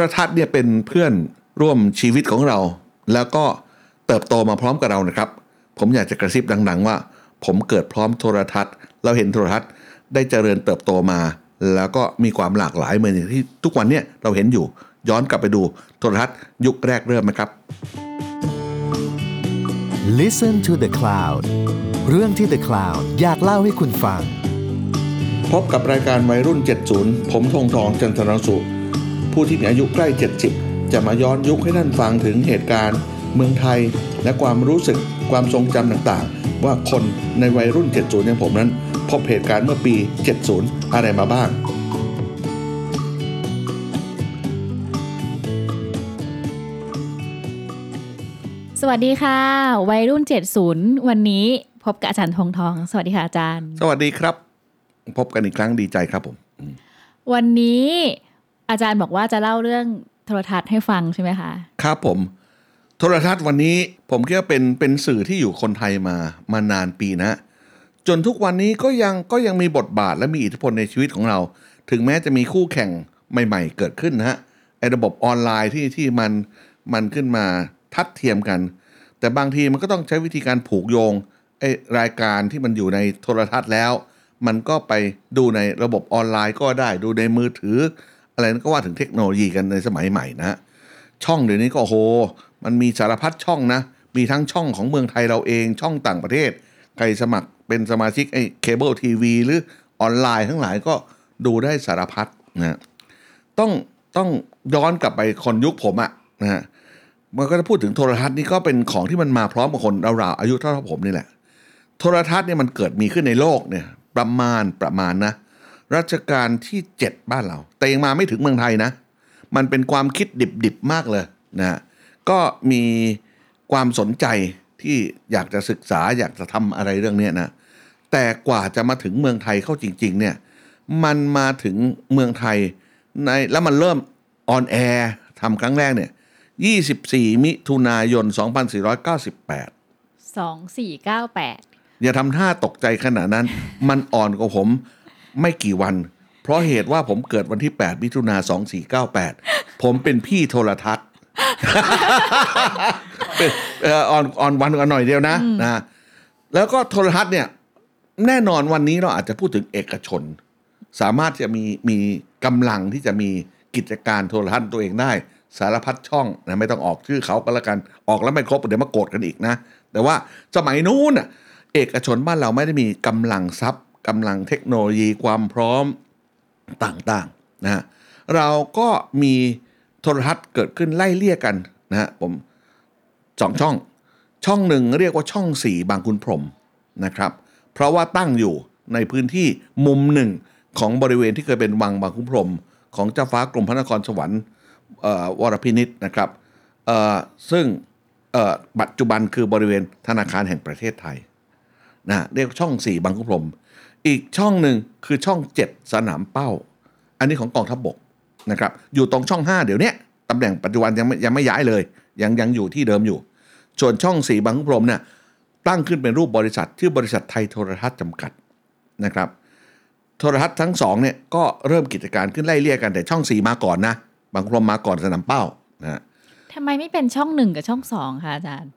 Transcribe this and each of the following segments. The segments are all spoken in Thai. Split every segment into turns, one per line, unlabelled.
รทัศน์เนี่ยเป็นเพื่อนร่วมชีวิตของเรา แล้วก็เติบโตมาพร้อมกับเรานะครับ ผมอยากจะกระซิบดังๆว่า ผมเกิดพร้อมโทรทัศน์ เราเห็นโทรทัศน์ได้เจริญเติบโตมา แล้วก็มีความหลากหลายเหมือนอย่างที่ทุกวันเนี่ยเราเห็นอยู่ย้อนกลับไปดูโทรทัศน์ยุคแรกเริ่มนะครับ
Listen to the Cloud เรื่องที่ The Cloud อยากเล่าให้คุณฟัง
พบกับรายการวัยรุ่น 70 ผมทงทองจันทรสุ ผู้ที่มีอายุใกล้ 70 จะมาย้อนยุคให้ท่านฟังถึงเหตุการณ์ เมืองไทย และความรู้สึกความทรงจำต่างๆ ว่าคนในวัยรุ่น 70 อย่างผมนั้น พบเหตุการณ์เมื่อปี 70 อะไรมาบ้าง
สวัสดีค่ะ วัยรุ่น 70 วันนี้พบกับอาจารย์ทองทอง สวัสดีค่ะอาจารย์
สวัสดีครับ พบกันอีกครั้งดีใจครับผม
วันนี้ อาจารย์บอกว่าจะเล่าเรื่องโทรทัศน์ให้ฟังใช่ไหมคะ
ครับผม โทรทัศน์วันนี้ผมคิดว่าเป็นเป็นสื่อที่อยู่คนไทยมามานานปีนะ จนทุกวันนี้ก็ยังก็ยังมีบทบาทและมีอิทธิพลในชีวิตของเรา ถึงแม้จะมีคู่แข่งใหม่ ๆ เกิดขึ้นนะฮะไอ้ระบบออนไลน์ที่ที่มันมันขึ้นมาทัดเทียมกัน แต่บางทีมันก็ต้องใช้วิธีการผูกโยงไอ้รายการที่มันอยู่ในโทรทัศน์แล้ว มันก็ไปดูในระบบออนไลน์ก็ได้ ดูในมือถือ อะไรนั้นก็ว่าถึงเทคโนโลยีกันในสมัยใหม่นะ ช่องเดี๋ยวนี้ก็โห มันมีสารพัดช่องนะ มีทั้งช่องของเมืองไทยเราเอง ช่องต่างประเทศ ใครสมัครเป็นสมาชิกไอ้เคเบิลทีวีหรือออนไลน์ทั้งหลายก็ดูได้สารพัดนะต้องต้องย้อนกลับไปคนยุคผมอะนะฮะมันก็จะพูดถึงโทรทัศน์นี่ก็เป็นของที่มันมาพร้อมกับคนราวๆอายุเท่าๆผมนี่แหละ โทรทัศน์เนี่ยมันเกิดมีขึ้นในโลกเนี่ยประมาณประมาณนะ รัชกาลที่ 7 บ้านเรา แต่ยังมาไม่ถึงเมืองไทยนะ มันเป็นความคิดดิบๆมากเลยนะก็มีความสนใจที่อยากจะศึกษาอยากจะทำอะไรเรื่องเนี้ยนะแต่กว่าจะมาถึงเมืองไทยเข้าจริง ๆ เนี่ยมันมาถึงเมืองไทยในแล้วมันเริ่มออนแอร์ทำครั้งแรกเนี่ย24 มิถุนายน 2498
2498
อย่าทำท่าตกใจขนาดนั้น มันอ่อนกว่าผม ไม่กี่วัน เพราะเหตุว่าผมเกิดวันที่ 8 มิถุนา2498 ผมเป็นพี่โทรทัศน์เป็นเอ่ออ่อนอ่อนวันกันหน่อยเดียวนะนะแล้วก็โทรทัศน์เนี่ย แน่นอนวันนี้เราอาจจะพูดถึงเอกชน สามารถจะมีมีกำลังที่จะมีกิจการโทรทัศน์ตัวเองได้ สารพัดช่องนะไม่ต้องออกชื่อเขาก็แล้วกันออกแล้วไม่ครบเดี๋ยวมาโกรธกันอีกนะ แต่ว่าสมัยนู้นน่ะเอกชนบ้านเราไม่ได้มีกำลังทรัพย์ กำลังเทคโนโลยีความพร้อมต่างๆนะฮะเราก็มีโทรทัศน์เกิดขึ้นไล่เลี่ยกันนะฮะผมสองช่อง ช่องหนึ่งเรียกว่าช่องสี่บางคุณพรมนะครับ เพราะว่าตั้งอยู่ในพื้นที่มุมหนึ่งของบริเวณที่เคยเป็นวังบางคุณพรม ของเจ้าฟ้ากรมพระนครสวรรค์วรพินิษนะครับซึ่งปัจจุบันคือบริเวณธนาคารแห่งประเทศไทยนะเรียกช่องสี่บางคุณพรม อีกช่องหนึ่งคือช่องเจ็ดสนามเป้า อันนี้ของกองทัพบบกนะครับ อยู่ตรงช่อง 5 เดี๋ยวนี้ตำแหน่งปัจจุบันยังยังไม่ย้ายเลย ยังยังอยู่ที่เดิมอยู่ ส่วนช่องสีบางขุนพรมเนี่ยตั้งขึ้นเป็นรูปบริษัทชื่อบริษัทไทยโทรทัศน์จำกัดนะครับ โทรทัศน์ทั้งสองเนี่ยก็เริ่มกิจการขึ้นไล่เลี่ยกันแต่ช่องสีมาก่อนนะบางขุนพรมมาก่อนสนามเป้านะ
ทำไมไม่เป็นช่องหนึ่งกับช่องสองคะอาจารย์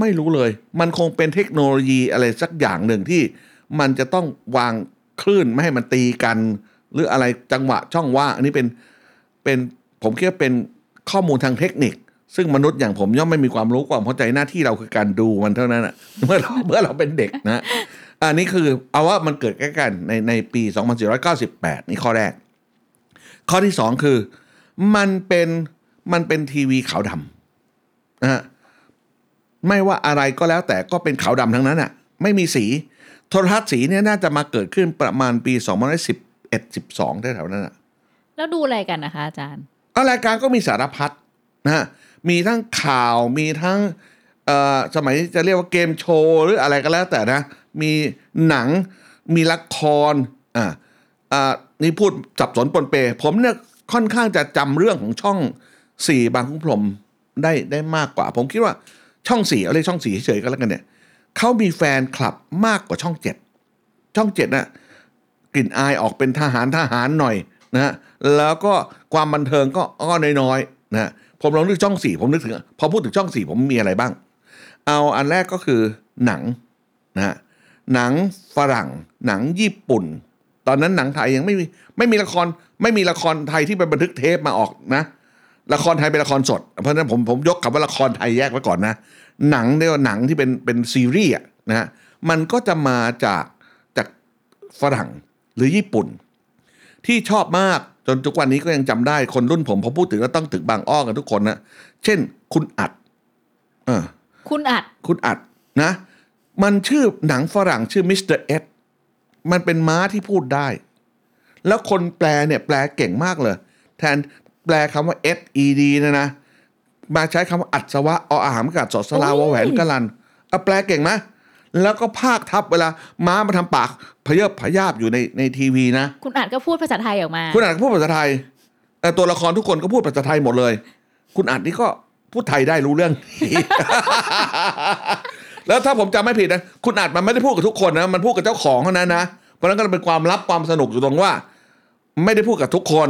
ไม่รู้เลย มันคงเป็นเทคโนโลยีอะไรสักอย่างหนึ่งที่ มันจะต้องวางคลื่นไม่ให้มันตีกัน หรืออะไรจังหวะช่องว่างอันนี้เป็นเป็นผมคิดว่าเป็นข้อมูลทางเทคนิค ซึ่งมนุษย์อย่างผมย่อมไม่มีความรู้ความเข้าใจหน้าที่เราคือการดูมันเท่านั้นอะเมื่อเราเมื่อเราเป็นเด็กนะอันนี้คือเอาว่ามันเกิดใกล้กันในในปี 2498 นี่ข้อแรก ข้อที่สองคือ มันเป็นมันเป็นทีวีขาวดำนะฮะไม่ว่าอะไรก็แล้วแต่ก็เป็นขาวดำทั้งนั้นอะ ไม่มีสี โทรทัศน์สีเนี่ยน่าจะมาเกิดขึ้นประมาณปี2011 12แถวๆนั้นอะ
แล้วดูอะไรกันนะคะอาจารย์
เอารายการก็มีสารพัดนะฮะมีทั้งข่าวมีทั้งเอ่อสมัยจะเรียกว่าเกมโชว์หรืออะไรก็แล้วแต่นะ มีหนังมีละครอ่าอ่านี่พูดสับสนปนเป ผมเนี่ยค่อนข้างจะจำเรื่องของช่องสี่บางขุนพรหมได้ได้มากกว่า ผมคิดว่าช่องสี่เอาเรียกช่องสี่เฉยๆก็แล้วกันเนี่ย เขามีแฟนคลับมากกว่าช่องเจ็ดช่องเจ็ดน่ะกลิ่นอายออกเป็นทหารทหารหน่อยนะฮะแล้วก็ความบันเทิงก็อ้อน้อยๆนะฮะผมลองนึกช่องสี่ผมนึกถึงพอพูดถึงช่องสี่ผมมีอะไรบ้าง เอาอันแรกก็คือหนังนะฮะหนังฝรั่ง หนังญี่ปุ่น ตอนนั้นหนังไทยยังไม่มีไม่มีละครไม่มีละครไทยที่เป็นบันทึกเทปมาออกนะ ละครไทยเป็นละครสด เพราะฉะนั้นผมผมยกคำว่าละครไทยแยกไว้ก่อนนะ หนังเนี่ยหนังที่เป็นเป็นซีรีส์อะนะฮะมันก็จะมาจากจากฝรั่งหรือญี่ปุ่น ที่ชอบมากจนทุกวันนี้ก็ยังจำได้คนรุ่นผมพอพูดถึงแล้วต้องถึงบางอ้อกันทุกคนนะเช่น คุณอัดเออ
คุณอัด
คุณอัดนะ มันชื่อหนังฝรั่งชื่อมิสเตอร์เอ็ดมันเป็นม้าที่พูดได้ แล้วคนแปลเนี่ยแปลเก่งมากเลย แทนแปลคำว่า S E D นะนะ มาใช้คำว่าอัศวะออาหารกัดสอสลาวแหวนกะลันเอาแปลเก่งไหมแล้วก็ภาคทับเวลาม้ามาทำปากพเยบพยาบอยู่ในในทีวีนะ
คุณอัดก็พูดภาษาไทยออกมา
คุณอัดก็พูดภาษาไทยแต่ตัวละครทุกคนก็พูดภาษาไทยหมดเลย คุณอัดนี่ก็พูดไทยได้รู้เรื่อง แล้วถ้าผมจำไม่ผิดนะ คุณอัดมันไม่ได้พูดกับทุกคนนะ มันพูดกับเจ้าของเท่านั้นนะ เพราะฉะนั้นก็เป็นความลับความสนุกอยู่ตรงว่า ไม่ได้พูดกับทุกคน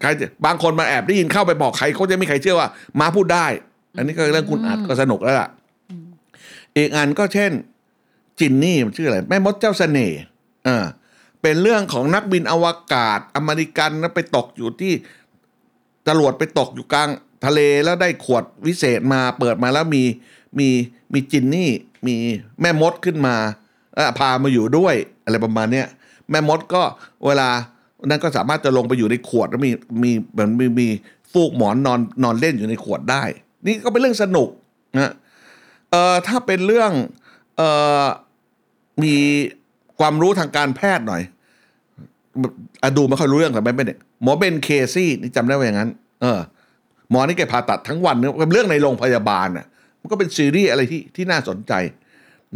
ใครจะบางคนมาแอบได้ยินเข้าไปบอกใครเขาจะไม่มีใครเชื่อว่าม้าพูดได้ อันนี้ก็เรื่องคุณอัดก็สนุกแล้วล่ะอีกอันก็เช่น จินนี่มันชื่ออะไรแม่มดเจ้าเสน่ห์อ่าเป็นเรื่องของนักบินอวกาศอเมริกันนะไปตกอยู่ที่จรวดไปตกอยู่กลางทะเลแล้วได้ขวดวิเศษมาเปิดมาแล้วมีมีมีจินนี่ มีแม่มดขึ้นมาแล้วพามาอยู่ด้วยอะไรประมาณเนี้ยแม่มดก็เวลา นั้นก็สามารถจะลงไปอยู่ในขวดแล้วมีมีเหมือนมีมีฟูกหมอนนอนนอนเล่นอยู่ในขวดได้ นี่ก็เป็นเรื่องสนุกนะเอ่อถ้าเป็นเรื่องเอ่อมีความรู้ทางการแพทย์หน่อยอดูไม่ค่อยรู้เรื่องแต่ไม่เป็นเนี่ยหมอ Ben Casey นี่จำได้ว่าอย่างนั้น เออ หมอนี่แกผ่าตัดทั้งวันเนี่ยเป็นเรื่องในโรงพยาบาลน่ะ มันก็เป็นซีรีส์อะไรที่ที่น่าสนใจ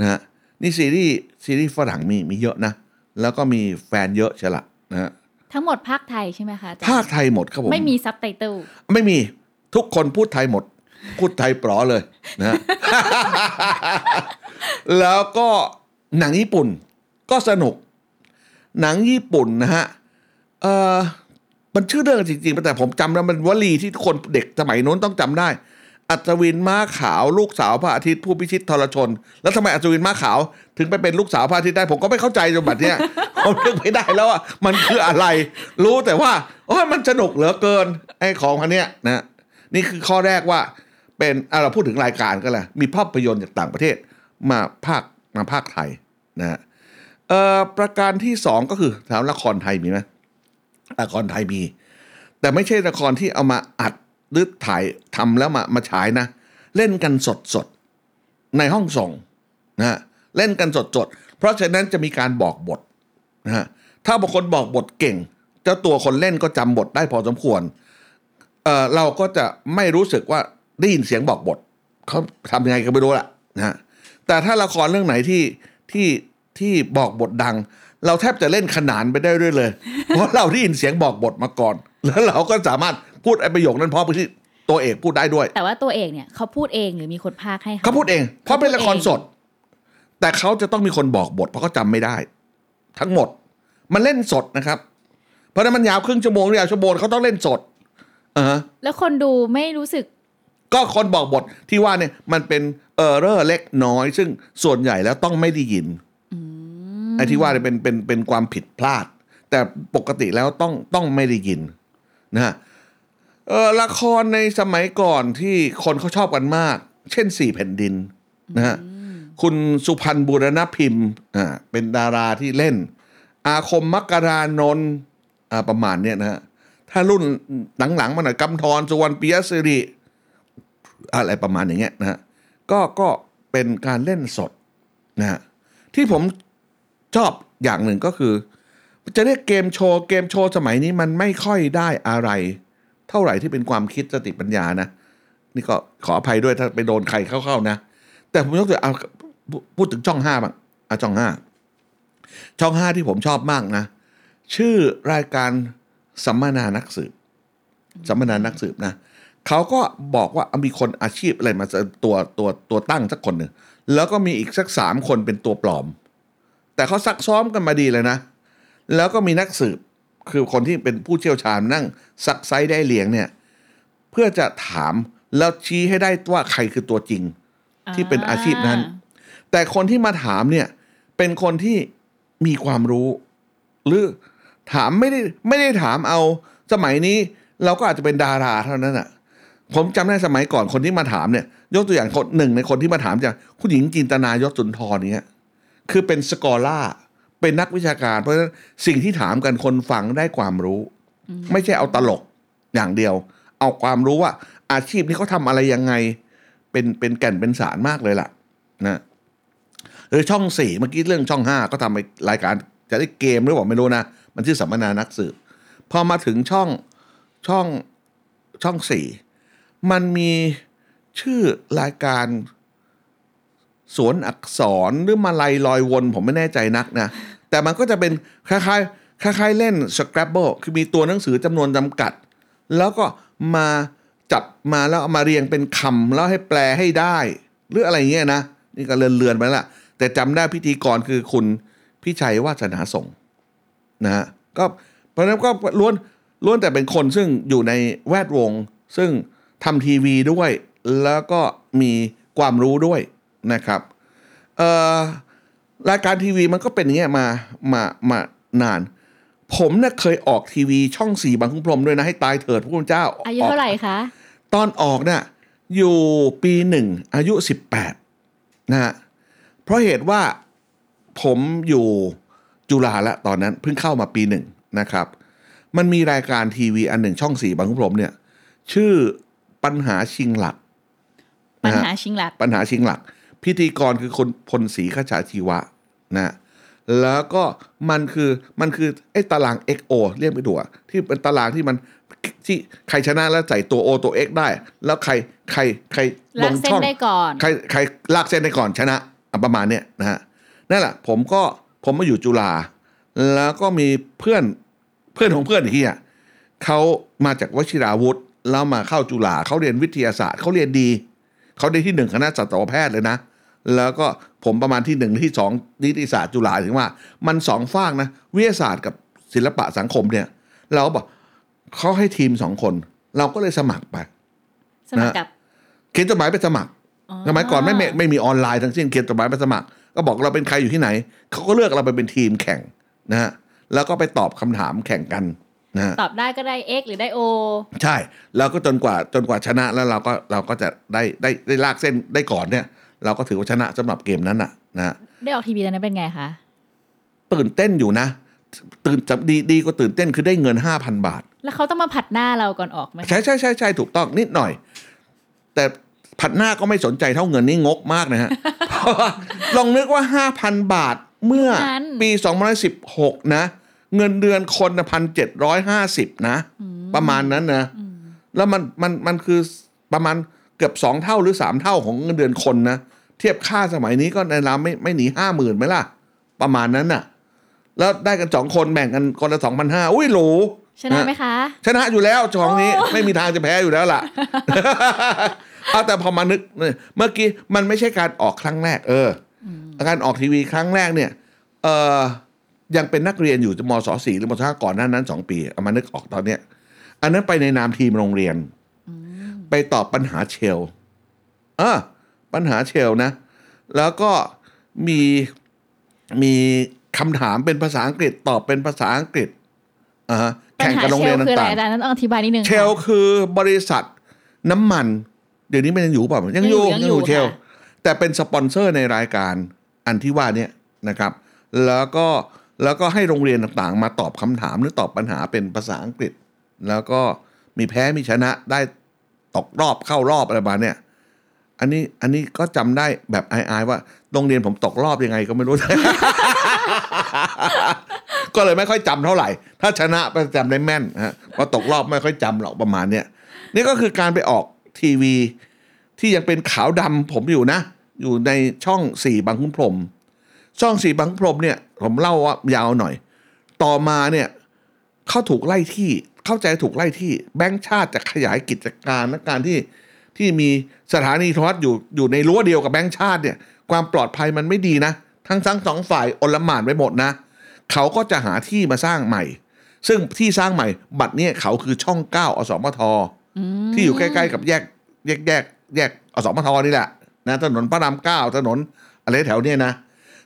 นะฮะนี่ซีรีส์ซีรีส์ฝรั่งมีมีเยอะนะ แล้วก็มีแฟนเยอะใช่ละนะฮะ
ทั้งหมดภาคไทยใช่ไหมคะอาจารย์
ภาคไทยหมดครับผม
ไม่มีซับไตเติล
ไม่มีทุกคนพูดไทยหมด พูดไทยปลอเลยนะฮะแล้วก็หนังญี่ปุ่นก็สนุก หนังญี่ปุ่นนะฮะเออมันชื่อเรื่องจริงๆแต่ผมจำแล้วมันวลีที่คนเด็กสมัยโน้นต้องจำได้ อัศวินม้าขาวลูกสาวพระอาทิตย์ผู้พิชิตทรชน แล้วทำไมอัศวินม้าขาว ถึงไปเป็นลูกสาวพระอาทิตย์ได้ผมก็ไม่เข้าใจจนบัดเนี้ยผมนึกไม่ได้แล้วว่ามันคืออะไร รู้แต่ว่าโอ้ยมันสนุกเหลือเกินไอ้ของพันเนี้ยนะนี่คือข้อแรกว่าเป็นอะเราพูดถึงรายการก็แล้วมีภาพยนตร์จากต่างประเทศมาภาคมาภาคไทยนะฮะเอ่อประการที่สองก็คือถามละครไทยมีไหมละครไทยมี แต่ไม่ใช่ละครที่เอามาอัด หรือถ่ายทำแล้วมามาฉายนะ เล่นกันสดสดในห้องส่งนะฮะเล่นกันสดสดเพราะฉะนั้นจะมีการบอกบทนะฮะถ้าบางคนบอกบทเก่ง เจ้าตัวคนเล่นก็จำบทได้พอสมควรเออเราก็จะไม่รู้สึกว่าได้ยินเสียงบอกบทเขาทำยังไงก็ไม่รู้ละนะแต่ถ้าละครเรื่องไหนที่ที่ที่บอกบทดัง เราแทบจะเล่นขนานไปได้ด้วยเลย เพราะเราได้ยินเสียงบอกบทมาก่อน แล้วเราก็สามารถ พูดไอ้ประโยคนั้นเพราะที่ตัวเอกพูดได้ด้วย
แต่ว่าตัวเอกเนี่ยเขาพูดเองหรือมีคนพากย์ให้
เขาพูดเอง เพราะเป็นละครสด แต่เขาจะต้องมีคนบอกบท เพราะเขาจำไม่ได้ ทั้งหมด มันเล่นสดนะครับ เพราะฉะนั้นมันยาวครึ่งชั่วโมงหรือยาวชั่วโมงเขาต้องเล่นสดอ่าฮะ
แล้วคนดูไม่รู้สึก
ก็คนบอกบทที่ว่าเนี่ยมันเป็นเออร์เรอร์เล็กน้อย ซึ่งส่วนใหญ่แล้วต้องไม่ได้ยินไอ้ที่ว่าเนี่ยเป็นเป็นเป็นความผิดพลาด แต่ปกติแล้วต้องต้องไม่ได้ยินนะฮะ เออละครในสมัยก่อนที่คนเขาชอบกันมาก เช่นสี่แผ่นดินนะฮะคุณสุพันธ์บุรณพิมพ์อ่าเป็นดาราที่เล่น อาคมมกรานนท์อ่าประมาณเนี้ยนะฮะถ้ารุ่นหลังๆมาหน่อยกำธรสุวรรณปิยสิริอะไรประมาณอย่างเงี้ยนะฮะก็ก็เป็นการเล่นสดนะฮะที่ผมชอบอย่างหนึ่งก็คือ จะเรียกเกมโชว์ เกมโชว์สมัยนี้มันไม่ค่อยได้อะไร เท่าไหร่ที่เป็นความคิดสติปัญญานะ นี่ก็ขออภัยด้วยถ้าไปโดนใครเข้าๆนะ แต่ผมยกตัวเอาพูดถึงช่องห้าบ้างอะช่องห้าช่องห้าที่ผมชอบมากนะ ชื่อรายการสัมมนานักสืบสัมมนานักสืบนะเขาก็บอกว่ามีคนอาชีพอะไรมาตัวตัวตัวตั้งสักคนหนึ่งแล้วก็มีอีกสักสามคนเป็นตัวปลอม แต่เขาซักซ้อมกันมาดีเลยนะ แล้วก็มีนักสืบ คือคนที่เป็นผู้เชี่ยวชาญนั่งซักไซได้เลียงเนี่ย เพื่อจะถามแล้วชี้ให้ได้ว่าใครคือตัวจริง ที่เป็นอาชีพนั้น แต่คนที่มาถามเนี่ย เป็นคนที่มีความรู้ หรือถามไม่ได้ไม่ได้ถามเอา สมัยนี้เราก็อาจจะเป็นดาราเท่านั้นอะ ผมจำได้สมัยก่อนคนที่มาถามเนี่ย ยกตัวอย่างคนหนึ่งในคนที่มาถามจากคุณหญิงจินตนายศสุนทรเนี่ยคือเป็นสกอล่า เป็นนักวิชาการ เพราะฉะนั้นสิ่งที่ถามกันคนฟังได้ความรู้ ไม่ใช่เอาตลกอย่างเดียว เอาความรู้ว่า อาชีพนี้เขาทำอะไรยังไง เป็นเป็นแก่นเป็นสารมากเลยล่ะ นะหรือช่องสี่เมื่อกี้เรื่องช่องห้าก็ทำไปรายการจะได้เกมหรือเปล่าไม่รู้นะมันชื่อสัมมนานักสืบพอมาถึงช่องช่องช่องสี่มันมีชื่อรายการสวนอักษรหรือมาลัยลอยวน ผมไม่แน่ใจนักนะ แต่มันก็จะเป็นคล้ายๆคล้ายๆเล่น Scrabble คือมีตัวหนังสือจำนวนจำกัด แล้วก็มาจับมาแล้วเอามาเรียงเป็นคำแล้วให้แปลให้ได้ หรืออะไรเงี้ยนะ นี่ก็เลือนๆไปละแต่จำได้พิธีกรคือคุณพิชัยวาสนาส่งนะฮะก็เพราะฉะนั้นก็ล้วนล้วนแต่เป็นคนซึ่งอยู่ในแวดวง ซึ่งทำทีวีด้วย แล้วก็มีความรู้ด้วยนะครับ เอ่อ รายการทีวีมันก็เป็นอย่างเงี้ยมามามานาน ผมเนี่ยเคยออกทีวีช่องสี่บางคุ้มพรหมด้วยนะให้ตายเถิดพระคุณเจ้า
อายุเท่าไหร่คะ
ตอนออกเนี่ยอยู่ปีหนึ่งอายุสิบแปดนะฮะเพราะเหตุว่าผมอยู่จุฬาแล้วตอนนั้นเพิ่งเข้ามาปีหนึ่งนะครับ มันมีรายการทีวีอันหนึ่งช่องสี่บางขุนพรหมเนี่ย ชื่อปัญหาชิงหลัก
ปัญ
นะฮะ
หาชิงหลัก
ปัญหาชิงหลัก พิธีกรคือคนพลศรีขจาชีวะ นะแล้วก็มันคือมันคือไอ้ตาราง XO เรียกไม่ถูกอะที่เป็นตารางที่มันที่ใครชนะแล้วใส่ตัว O ตัว X ได้ แล้วใครใครใครล
ลาก
ง
เส้น
ช่อง
ได้ก่อน
ใครใครลากเส้นได้ก่อนชนะอะประมาณเนี้ยนะฮะนั่นแหละผมก็ผมมาอยู่จุฬาแล้วก็มีเพื่อนเพื่อนของเพื่อนอีกทีอะเขามาจากวชิราวุธแล้วมาเข้าจุฬาเขาเรียนวิทยาศาสตร์เขาเรียนดีเขาได้ที่หนึ่งคณะสัตวแพทย์เลยนะ แล้วก็ ผมประมาณที่หนึ่งที่สองนิติศาสตร์จุฬาถึงว่า มันสองฝากนะวิทยาศาสตร์กับศิลปะสังคมเนี่ย เราก็บอกเขาให้ทีมสองคน เราก็เลยสมัครไป
สมัครกับ
เขียนจดหมายไปสมัครสมัยก่อนไม่ไม่ไม่มีออนไลน์ทั้งสิ้นเขียนจดหมายไปสมัคร ก็บอกเราเป็นใครอยู่ที่ไหนเขาก็เลือกเราไปเป็นทีมแข่งนะฮะแล้วก็ไปตอบคำถามแข่งกันนะฮะ
ตอบได้ก็ได้ X หรือได้ O
ใช่ แล้วก็จนกว่าจนกว่าชนะแล้วเราก็เราก็จะได้ได้ได้ลากเส้นได้ก่อนเนี่ย เราก็ถือว่าชนะสำหรับเกมนั้นน่ะนะฮะ
ได้ออกทีวีตอนนั้นเป็นไงคะ
ตื่นเต้นอยู่นะ ตื่นจะดีดีก็ตื่นเต้นคือได้เงินห้าพันบาท
แล้วเขาต้องมาผัดหน้าเราก่อนออกไหมคะ
ใช่ใช่ใช่ใช่ถูกต้องนิดหน่อย แต่ผัดหน้าก็ไม่สนใจเท่าเงินนี่งกมากนะฮะเพราะว่าลองนึกว่าห้าพันบาทเมื่อปีสองพันสิบหกนะ เงินเดือนคนพันเจ็ดร้อยห้าสิบนะ ประมาณนั้นนะ แล้วมันมันมันคือประมาณเกือบสองเท่าหรือสามเท่าของเงินเดือนคนนะ เทียบค่าสมัยนี้ก็ในรามไม่ไม่หนีห้าหมื่นไหมล่ะ ประมาณนั้นน่ะ แล้วได้กันสองคนแบ่งกันคนละสองพันห้าอุ้ยหรู
ชนะไหมคะ
ชนะอยู่แล้วจองนี้ไม่มีทางจะแพ้อยู่แล้วล่ะเอาแต่พอมานึกเนี่ยเมื่อกี้มันไม่ใช่การออกครั้งแรกเอออการออกทีวีครั้งแรกเนี่ย เออยังเป็นนักเรียนอยู่มศสี่หรือมศห้าก่อนหน้านั้นสองปีเอามานึกออกตอนเนี้ย อันนั้นไปในนามทีมโรงเรียน ไปตอบปัญหาเชล เออ ปัญหาเชลนะ แล้วก็มีมีคำถามเป็นภาษาอังกฤษตอบเป็นภาษาอังกฤษอ่าฮะ
ปัญ
แข่ง
หา
กับโรง
เช
เรีย
ล
น
คืออะไร
ต่าง
อาจารย์ต้องอธิบายนิดนึง
ๆเชลคือบริษัทน้ำมัน เดี๋ยวนี้มันยังอยู่เปล่ายังอยู่
ยังอยู่
เชล
ค่ะ
แต่เป็นสปอนเซอร์ในรายการอันที่ว่าเนี่ยนะครับ แล้วก็แล้วก็ให้โรงเรียนต่างๆ มาตอบคำถามหรือตอบปัญหาเป็นภาษาอังกฤษ แล้วก็มีแพ้มีชนะได้ตกรอบเข้ารอบอะไรประมาณเนี่ย อันนี้อันนี้ก็จำได้แบบอายๆว่าโรงเรียนผมตกรอบยังไงก็ไม่รู้ ก็เลยไม่ค่อยจำเท่าไหร่ ถ้าชนะก็จำได้แม่นฮะพอตกรอบไม่ค่อยจำหรอกประมาณเนี้ยนี่ก็คือการไปออกทีวี ที่ยังเป็นขาวดำผมอยู่นะ อยู่ในช่องสี่บางขุนพรม ช่องสี่บางขุนพรมเนี่ย ผมเล่าว่ายาวหน่อย ต่อมาเนี่ยเขาถูกไล่ที่เข้าใจถูกไล่ที่แบงค์ชาติจะขยายกิจการและการที่ ที่มีสถานีโทรทัศน์อยู่อยู่ในรั้วเดียวกับแบงค์ชาติเนี่ยความปลอดภัยมันไม่ดีนะ ทั้งทั้งสองฝ่ายอลหม่านไปหมดนะ เขาก็จะหาที่มาสร้างใหม่ ซึ่งที่สร้างใหม่ บัตรเนี่ยเขาคือช่องเก้าอสมทที่อยู่ใกล้ๆกับแยกแยกแยกแยกอสมทนี่แหละนะถนนพระรามเก้าถนนอะไรแถวเนี้ยนะ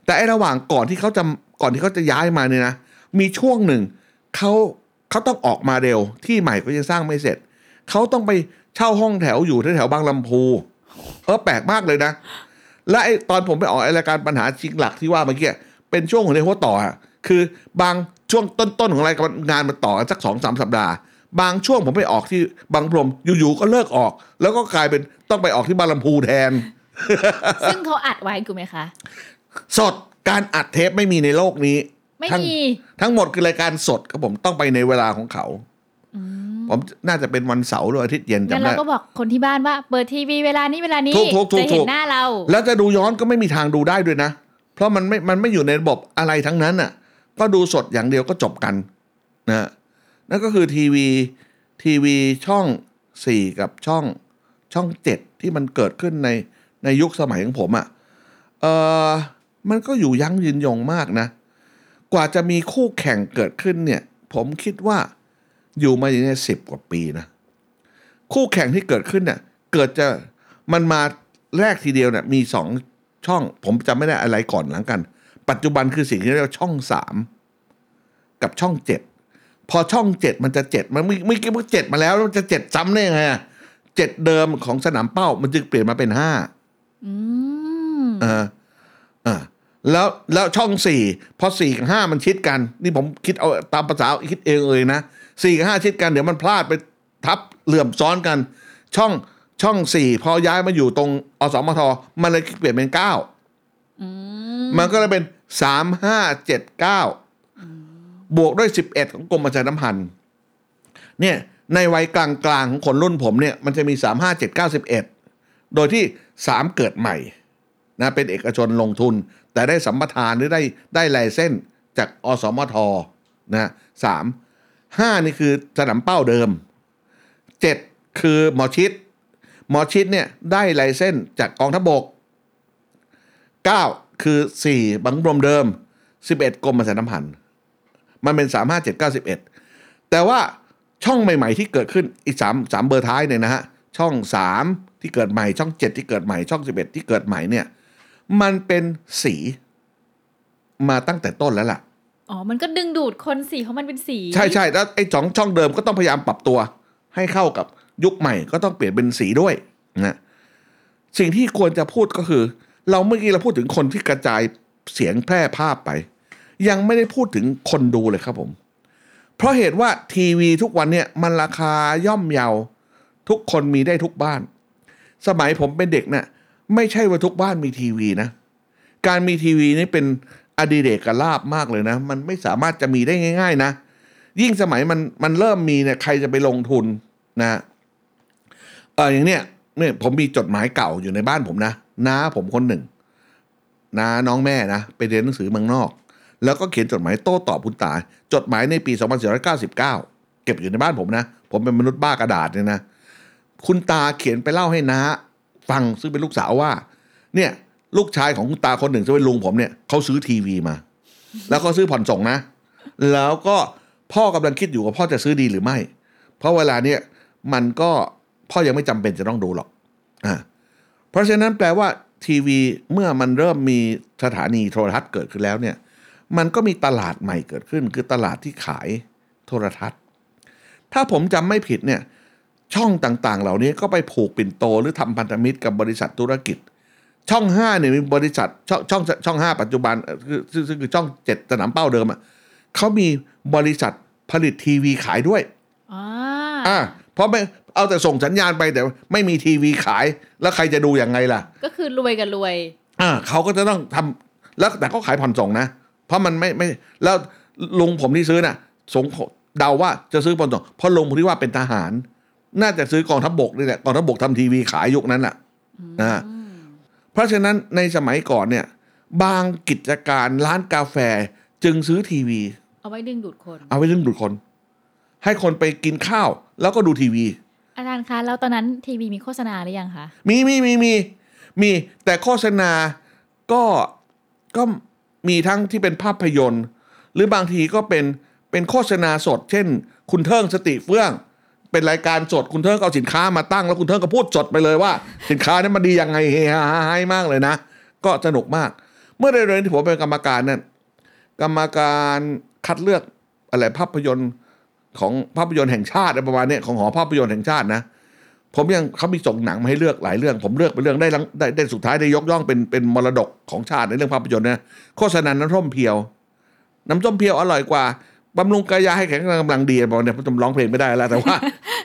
แต่ไอ้ระหว่างก่อนที่เขาจะก่อนที่เขาจะย้ายมาเนี่ยนะ มีช่วงหนึ่งเขาเขาต้องออกมาเร็วที่ใหม่ก็ยังสร้างไม่เสร็จ เขาต้องไป เช่าห้องแถวอยู่แถวๆบางลำพู เออแปลกมากเลยนะ และไอ้ตอนผมไปออกไอ้รายการปัญหาจริงหลักที่ว่าเมื่อกี้เป็นช่วงของเรียกว่าต่ออะคือบางช่วงต้นๆของรายการงานมันต่อกันสักสองสามสัปดาห์ บางช่วงผมไปออกที่บางพรมอยู่ๆก็เลิกออก แล้วก็กลายเป็นต้องไปออกที่บางลำพูแทน
ซึ่งเขาอัดไว้กูไหมคะ
สดการอัดเทปไม่มีในโลกนี้
ไม่
ทั้ง
มี
ทั้งหมดคือรายการสดครับผมต้องไปในเวลาของเขา ผมน่าจะเป็นวันเสาร์หรืออาทิตย์เย็น
งั้น
จำ
เรา
ได้
ก็บอกคนที่บ้านว่า เปิดทีวีเวลานี้เวลานี้
ถูกถูกถูก
จะเห็
ถู
น
ก
หน้าเรา
แล้วจะดูย้อนก็ไม่มีทางดูได้ด้วยนะ เพราะมันไม่มันไม่อยู่ในระบบอะไรทั้งนั้นน่ะ ก็ดูสดอย่างเดียวก็จบกันนะนั่นก็คือทีวีทีวีช่องสี่กับช่องช่องเจ็ดที่มันเกิดขึ้นในในยุคสมัยของผมอะ่ะเออมันก็อยู่ยั้งยืนยงมากนะ กว่าจะมีคู่แข่งเกิดขึ้นเนี่ย ผมคิดว่า อยู่มาอย่างนี้สิบกว่าปีนะ คู่แข่งที่เกิดขึ้นเนี่ยเกิดจะมันมาแรกทีเดียวเนี่ยมีสองช่อง ผมจำไม่ได้อะไรก่อนหลังกัน ปัจจุบันคือสิ่งที่เรียกว่าช่องสามกับช่องเจ็ดพอช่องเจ็ดมันจะเจ็ดมันไม่ไม่คิดว่าเจ็ดมาแล้วมันจะเจ็ดซ้ำได้ยังไงอะเจ็ดเดิมของสนามเป้า มันจึงเปลี่ยนมาเป็นห้า
อืม
เอออ่าแล้วแล้วช่องสี่พอสี่กับห้ามันชิดกัน นี่ผมคิดเอาตามภาษาคิดเองเลยนะ สี่กับห้าชิดกันเดี๋ยวมันพลาดไปทับเหลื่อมซ้อนกัน ช่องช่องสี่พอย้ายมาอยู่ตรงอสมทมันเลยเปลี่ยนเป็นเก้ามันก็เลยเป็นสามห้าเจ็ดเก้าบวกด้วยสิบเอ็ดของกรมประชาสัมพันธ์เนี่ยในวัยกลางๆของคนรุ่นผมเนี่ยมันจะมีสามห้าเจ็ดเก้าสิบเอ็ดโดยที่สามเกิดใหม่นะเป็นเอกชนลงทุน แต่ได้สัมปทานหรือได้ได้ลายเส้นจากอสมทนะสาม ห้านี่คือสนามเป้าเดิมเจ็ดคือหมอชิด หมอชิดเนี่ยได้ลายเส้นจากกองทัพบกเก้าคือสี่บังบรมเดิมสิบเอ็ดกรมประชาสัมพันธ์มันเป็นสามห้าเจ็ดเก้าสิบเอ็ดแต่ว่าช่องใหม่ ๆ ที่เกิดขึ้นอีกสามสามเบอร์ท้ายเนี่ยนะฮะช่องสามที่เกิดใหม่ช่องเจ็ดที่เกิดใหม่ช่องสิบเอ็ดที่เกิดใหม่เนี่ย มันเป็นสีมาตั้งแต่ต้นแล้วล่ะ
อ๋อ มันก็ดึงดูดคนสีเพราะมันเป็นสี
ใช่ใช่แล้วไอ้สองช่องเดิมก็ต้องพยายามปรับตัว ให้เข้ากับยุคใหม่ก็ต้องเปลี่ยนเป็นสีด้วยนะสิ่งที่ควรจะพูดก็คือ เราเมื่อกี้เราพูดถึงคนที่กระจายเสียงแพร่ภาพไป ยังไม่ได้พูดถึงคนดูเลยครับผม เพราะเหตุว่าทีวีทุกวันเนี่ยมันราคาย่อมเยา ทุกคนมีได้ทุกบ้าน สมัยผมเป็นเด็กเนี่ยไม่ใช่ว่าทุกบ้านมีทีวีนะ การมีทีวีนี่เป็น อดิเรกลาบมากเลยนะ มันไม่สามารถจะมีได้ง่าย ๆ นะ ยิ่งสมัยมันมันเริ่มมีเนี่ยใครจะไปลงทุนนะเอออย่างเนี้ยเนี่ยผมมีจดหมายเก่าอยู่ในบ้านผมนะน้าผมคนหนึ่งน้าน้องแม่นะไปเรียนหนังสือเมืองนอก แล้วก็เขียนจดหมายโต้ตอบคุณตา จดหมายในปี 2499 เก็บอยู่ในบ้านผมนะ ผมเป็นมนุษย์บ้ากระดาษเนี่ยนะ คุณตาเขียนไปเล่าให้น้าฟังซึ่งเป็นลูกสาวว่า เนี่ย ลูกชายของคุณตาคนหนึ่งซึ่งเป็นลุงผมเนี่ยเขาซื้อทีวีมา แล้วเขาซื้อผ่อนส่งนะ แล้วก็พ่อกำลังคิดอยู่ว่าพ่อจะซื้อดีหรือไม่ เพราะเวลาเนี่ยมันก็พ่อยังไม่จำเป็นจะต้องดูหรอกอ่าเพราะฉะนั้นแปลว่าทีวีเมื่อมันเริ่มมีสถานีโทรทัศน์เกิดขึ้นแล้วเนี่ย มันก็มีตลาดใหม่เกิดขึ้น คือตลาดที่ขายโทรทัศน์ ถ้าผมจำไม่ผิดเนี่ยช่องต่างๆ เหล่านี้ก็ไปผูกปิ่นโตหรือทำพันธมิตรกับบริษัทธุรกิจ ช่องห้าเนี่ยมีบริษัทช่องช่องช่องห้าปัจจุบันเอ่อคือซึ่งซึ่งคือช่องเจ็ดสนามเป้าเดิมอะเขามีบริษัทผลิตทีวีขายด้วย
อ่า
อ่าเพราะไม่เอาแต่ส่งสัญญาณไปแต่ไม่มีทีวีขาย แล้วใครจะดูยังไงล่ะ
ก็คือรวยกับรวย
อ่าเขาก็จะต้องทำแล้วแต่เขาขายผ่อนส่งนะ เพราะมันไม่ไม่แล้วลุงผมที่ซื้อน่ะ สงเดาว่าจะซื้อผ่อนส่งเพราะลุงผมที่ว่าเป็นทหาร น่าจะซื้อกองทัพบกนี่แหละกองทัพบกทำทีวีขายยุคนั้นแหละนะเพ ราะฉะนั้นในสมัยก่อนเนี่ย บางกิจการร้านกาแฟจึงซื้อทีวี
เอาไว้ดึงดูดคน
เอาไว้ดึงดูดคน ให้คนไปกินข้าวแล้วก็ดูทีวี
อาจารย์คะ แล้วตอนนั้นทีวีมีโฆษณาหรือยังคะ
มีมีมีมีมีแต่โฆษณาก็ก็มีทั้งที่เป็นภาพยนตร์ หรือบางทีก็เป็นเป็นโฆษณาสด เช่น คุณเทิงสติเฟื่อง เป็นรายการสดคุณเทิงก็เอาสินค้ามาตั้ง แล้วคุณเทิงก็พูดสดไปเลยว่า สินค้านั้มันดียังไงเฮฮาให้มากเลยนะ ก็สนุกมาก เมื่อเร็วๆที่ผมเป็นกรรมการนั่นกรรมการคัดเลือกอะไรภาพยนตร์ของภาพยนตร์แห่งชาติอะไรประมาณเนี้ยของหอภาพยนตร์แห่งชาตินะ ผมยังเขามีส่งหนังมาให้เลือกหลายเรื่อง ผมเลือกไปเรื่องได้รางได้ได้สุดท้ายได้ยกย่องเป็นเป็นมรดกของชาติในเรื่องภาพยนตร์นะโฆษณาน้ำส้มเพียว น้ำส้มเพียวอร่อยกว่า บำรุงกายาให้แข็งแรงกำลังดีบอกเนี่ยผมร้องเพลงไม่ได้แล้วแต่ว่า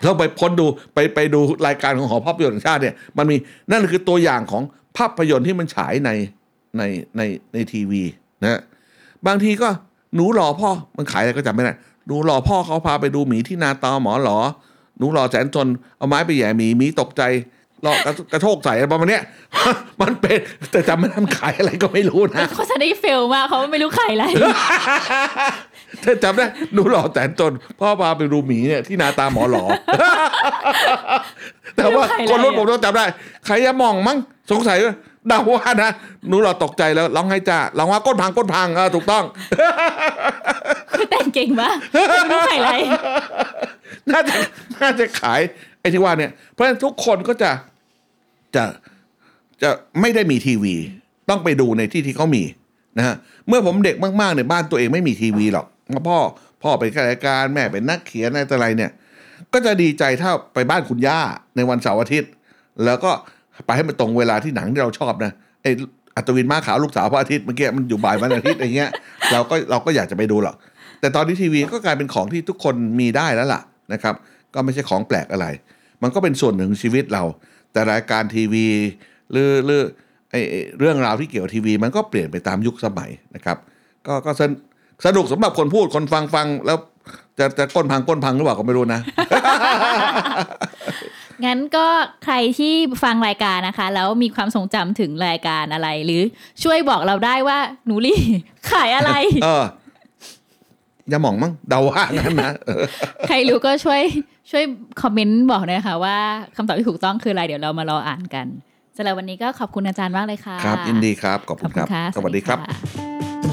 เราไปพ้นดูไปไปดูรายการของหอภาพยนตร์แห่งชาติเนี่ยมันมีนั่นคือตัวอย่างของภาพยนตร์ที่มันฉายในในในในทีวีนะบางทีก็หนูหล่อพ่อมันขายอะไรก็จำไม่ได้หนูหล่อพ่อเขาพาไปดูหมีที่นาตาหมอหลอหนูหล่อแสนจนเอาไม้ไปแหย่หมีหมีตกใจหลอกระกระโชกใส่อะไรประมาณเนี้ยมันเป็นแต่จำไม่ได้มันขายอะไรก็ไม่รู้นะ
โฆษณาที่เฟลมากเขาไม่รู้ใครอะไร
เธอจำได้หนูหล่อแสนจนพ่อพาไปดูหมีเนี่ยที่นาตาหมอหลอแต่ว่า
ใครอะไร
คนรุ่น
อะ
ผมต้องจำได้ใครจะมองมั้งสงสัยว่าเดาว่านะหนูหล่อตกใจแล้วร้องให้จ้าร้องว่าก้นพังก้นพังเออถูกต้อง
คือแต่งเก่งมากไม่รู้ใครอะไร
น่าจะน่าจะขายไอ้ที่ว่าเนี่ย เพราะฉะนั้นทุกคนก็จะจะจะไม่ได้มีทีวี ต้องไปดูในที่ที่เขามีนะฮะเมื่อผมเด็กมากๆในยบ้านตัวเองไม่มีทีวีหรอก พ่อพ่อเป็นข้าราชการแม่เป็นนักเขียนอะไรต่ออะไรเนี่ย ก็จะดีใจถ้าไปบ้านคุณย่าในวันเสาร์อาทิตย์ แล้วก็ไปให้มันตรงเวลาที่หนังที่เราชอบนะไออัตวินมาขาวลูกสาวพระอาทิตย์เมื่อกี้มันอยู่บ่ายวันอาทิตย์อย่างเงี้ยเราก็เราก็อยากจะไปดูหรอกแต่ตอนนี้ทีวีก็กลายเป็นของที่ทุกคนมีได้แล้วล่ะนะครับ ก็ไม่ใช่ของแปลกอะไร มันก็เป็นส่วนหนึ่งชีวิตเรา แต่รายการทีวีหรือหรือไอเรื่องราวที่เกี่ยวกับทีวี มันก็เปลี่ยนไปตามยุคสมัยนะครับ ก็ก็ สนสนุกสำหรับคนพูดคนฟังฟังแล้วจะจะก้นพังก้นพังหรือเปล่าก็ไม่รู้นะ
งั้นก็ใครที่ฟังรายการนะคะ แล้วมีความทรงจำถึงรายการอะไร หรือช่วยบอกเราได้ว่าหนูลี่ขายอะไร
เอออย่าหมองมั้งเดาว่างั้นนะเออ
ใครรู้ก็ช่วยช่วยคอมเมนต์บอกหน่อยค่ะว่าคำตอบที่ถูกต้องคืออะไรเดี๋ยวเรามารออ่านกันสำหรับวันนี้ก็ขอบคุณอาจารย์มากเลยค่ะ
ครับยินดีครับ ขอบ
ข
คุ
อบ
ณ
คุ
ค
ณ
รับ
ค่ะ
สวัสดีครับะ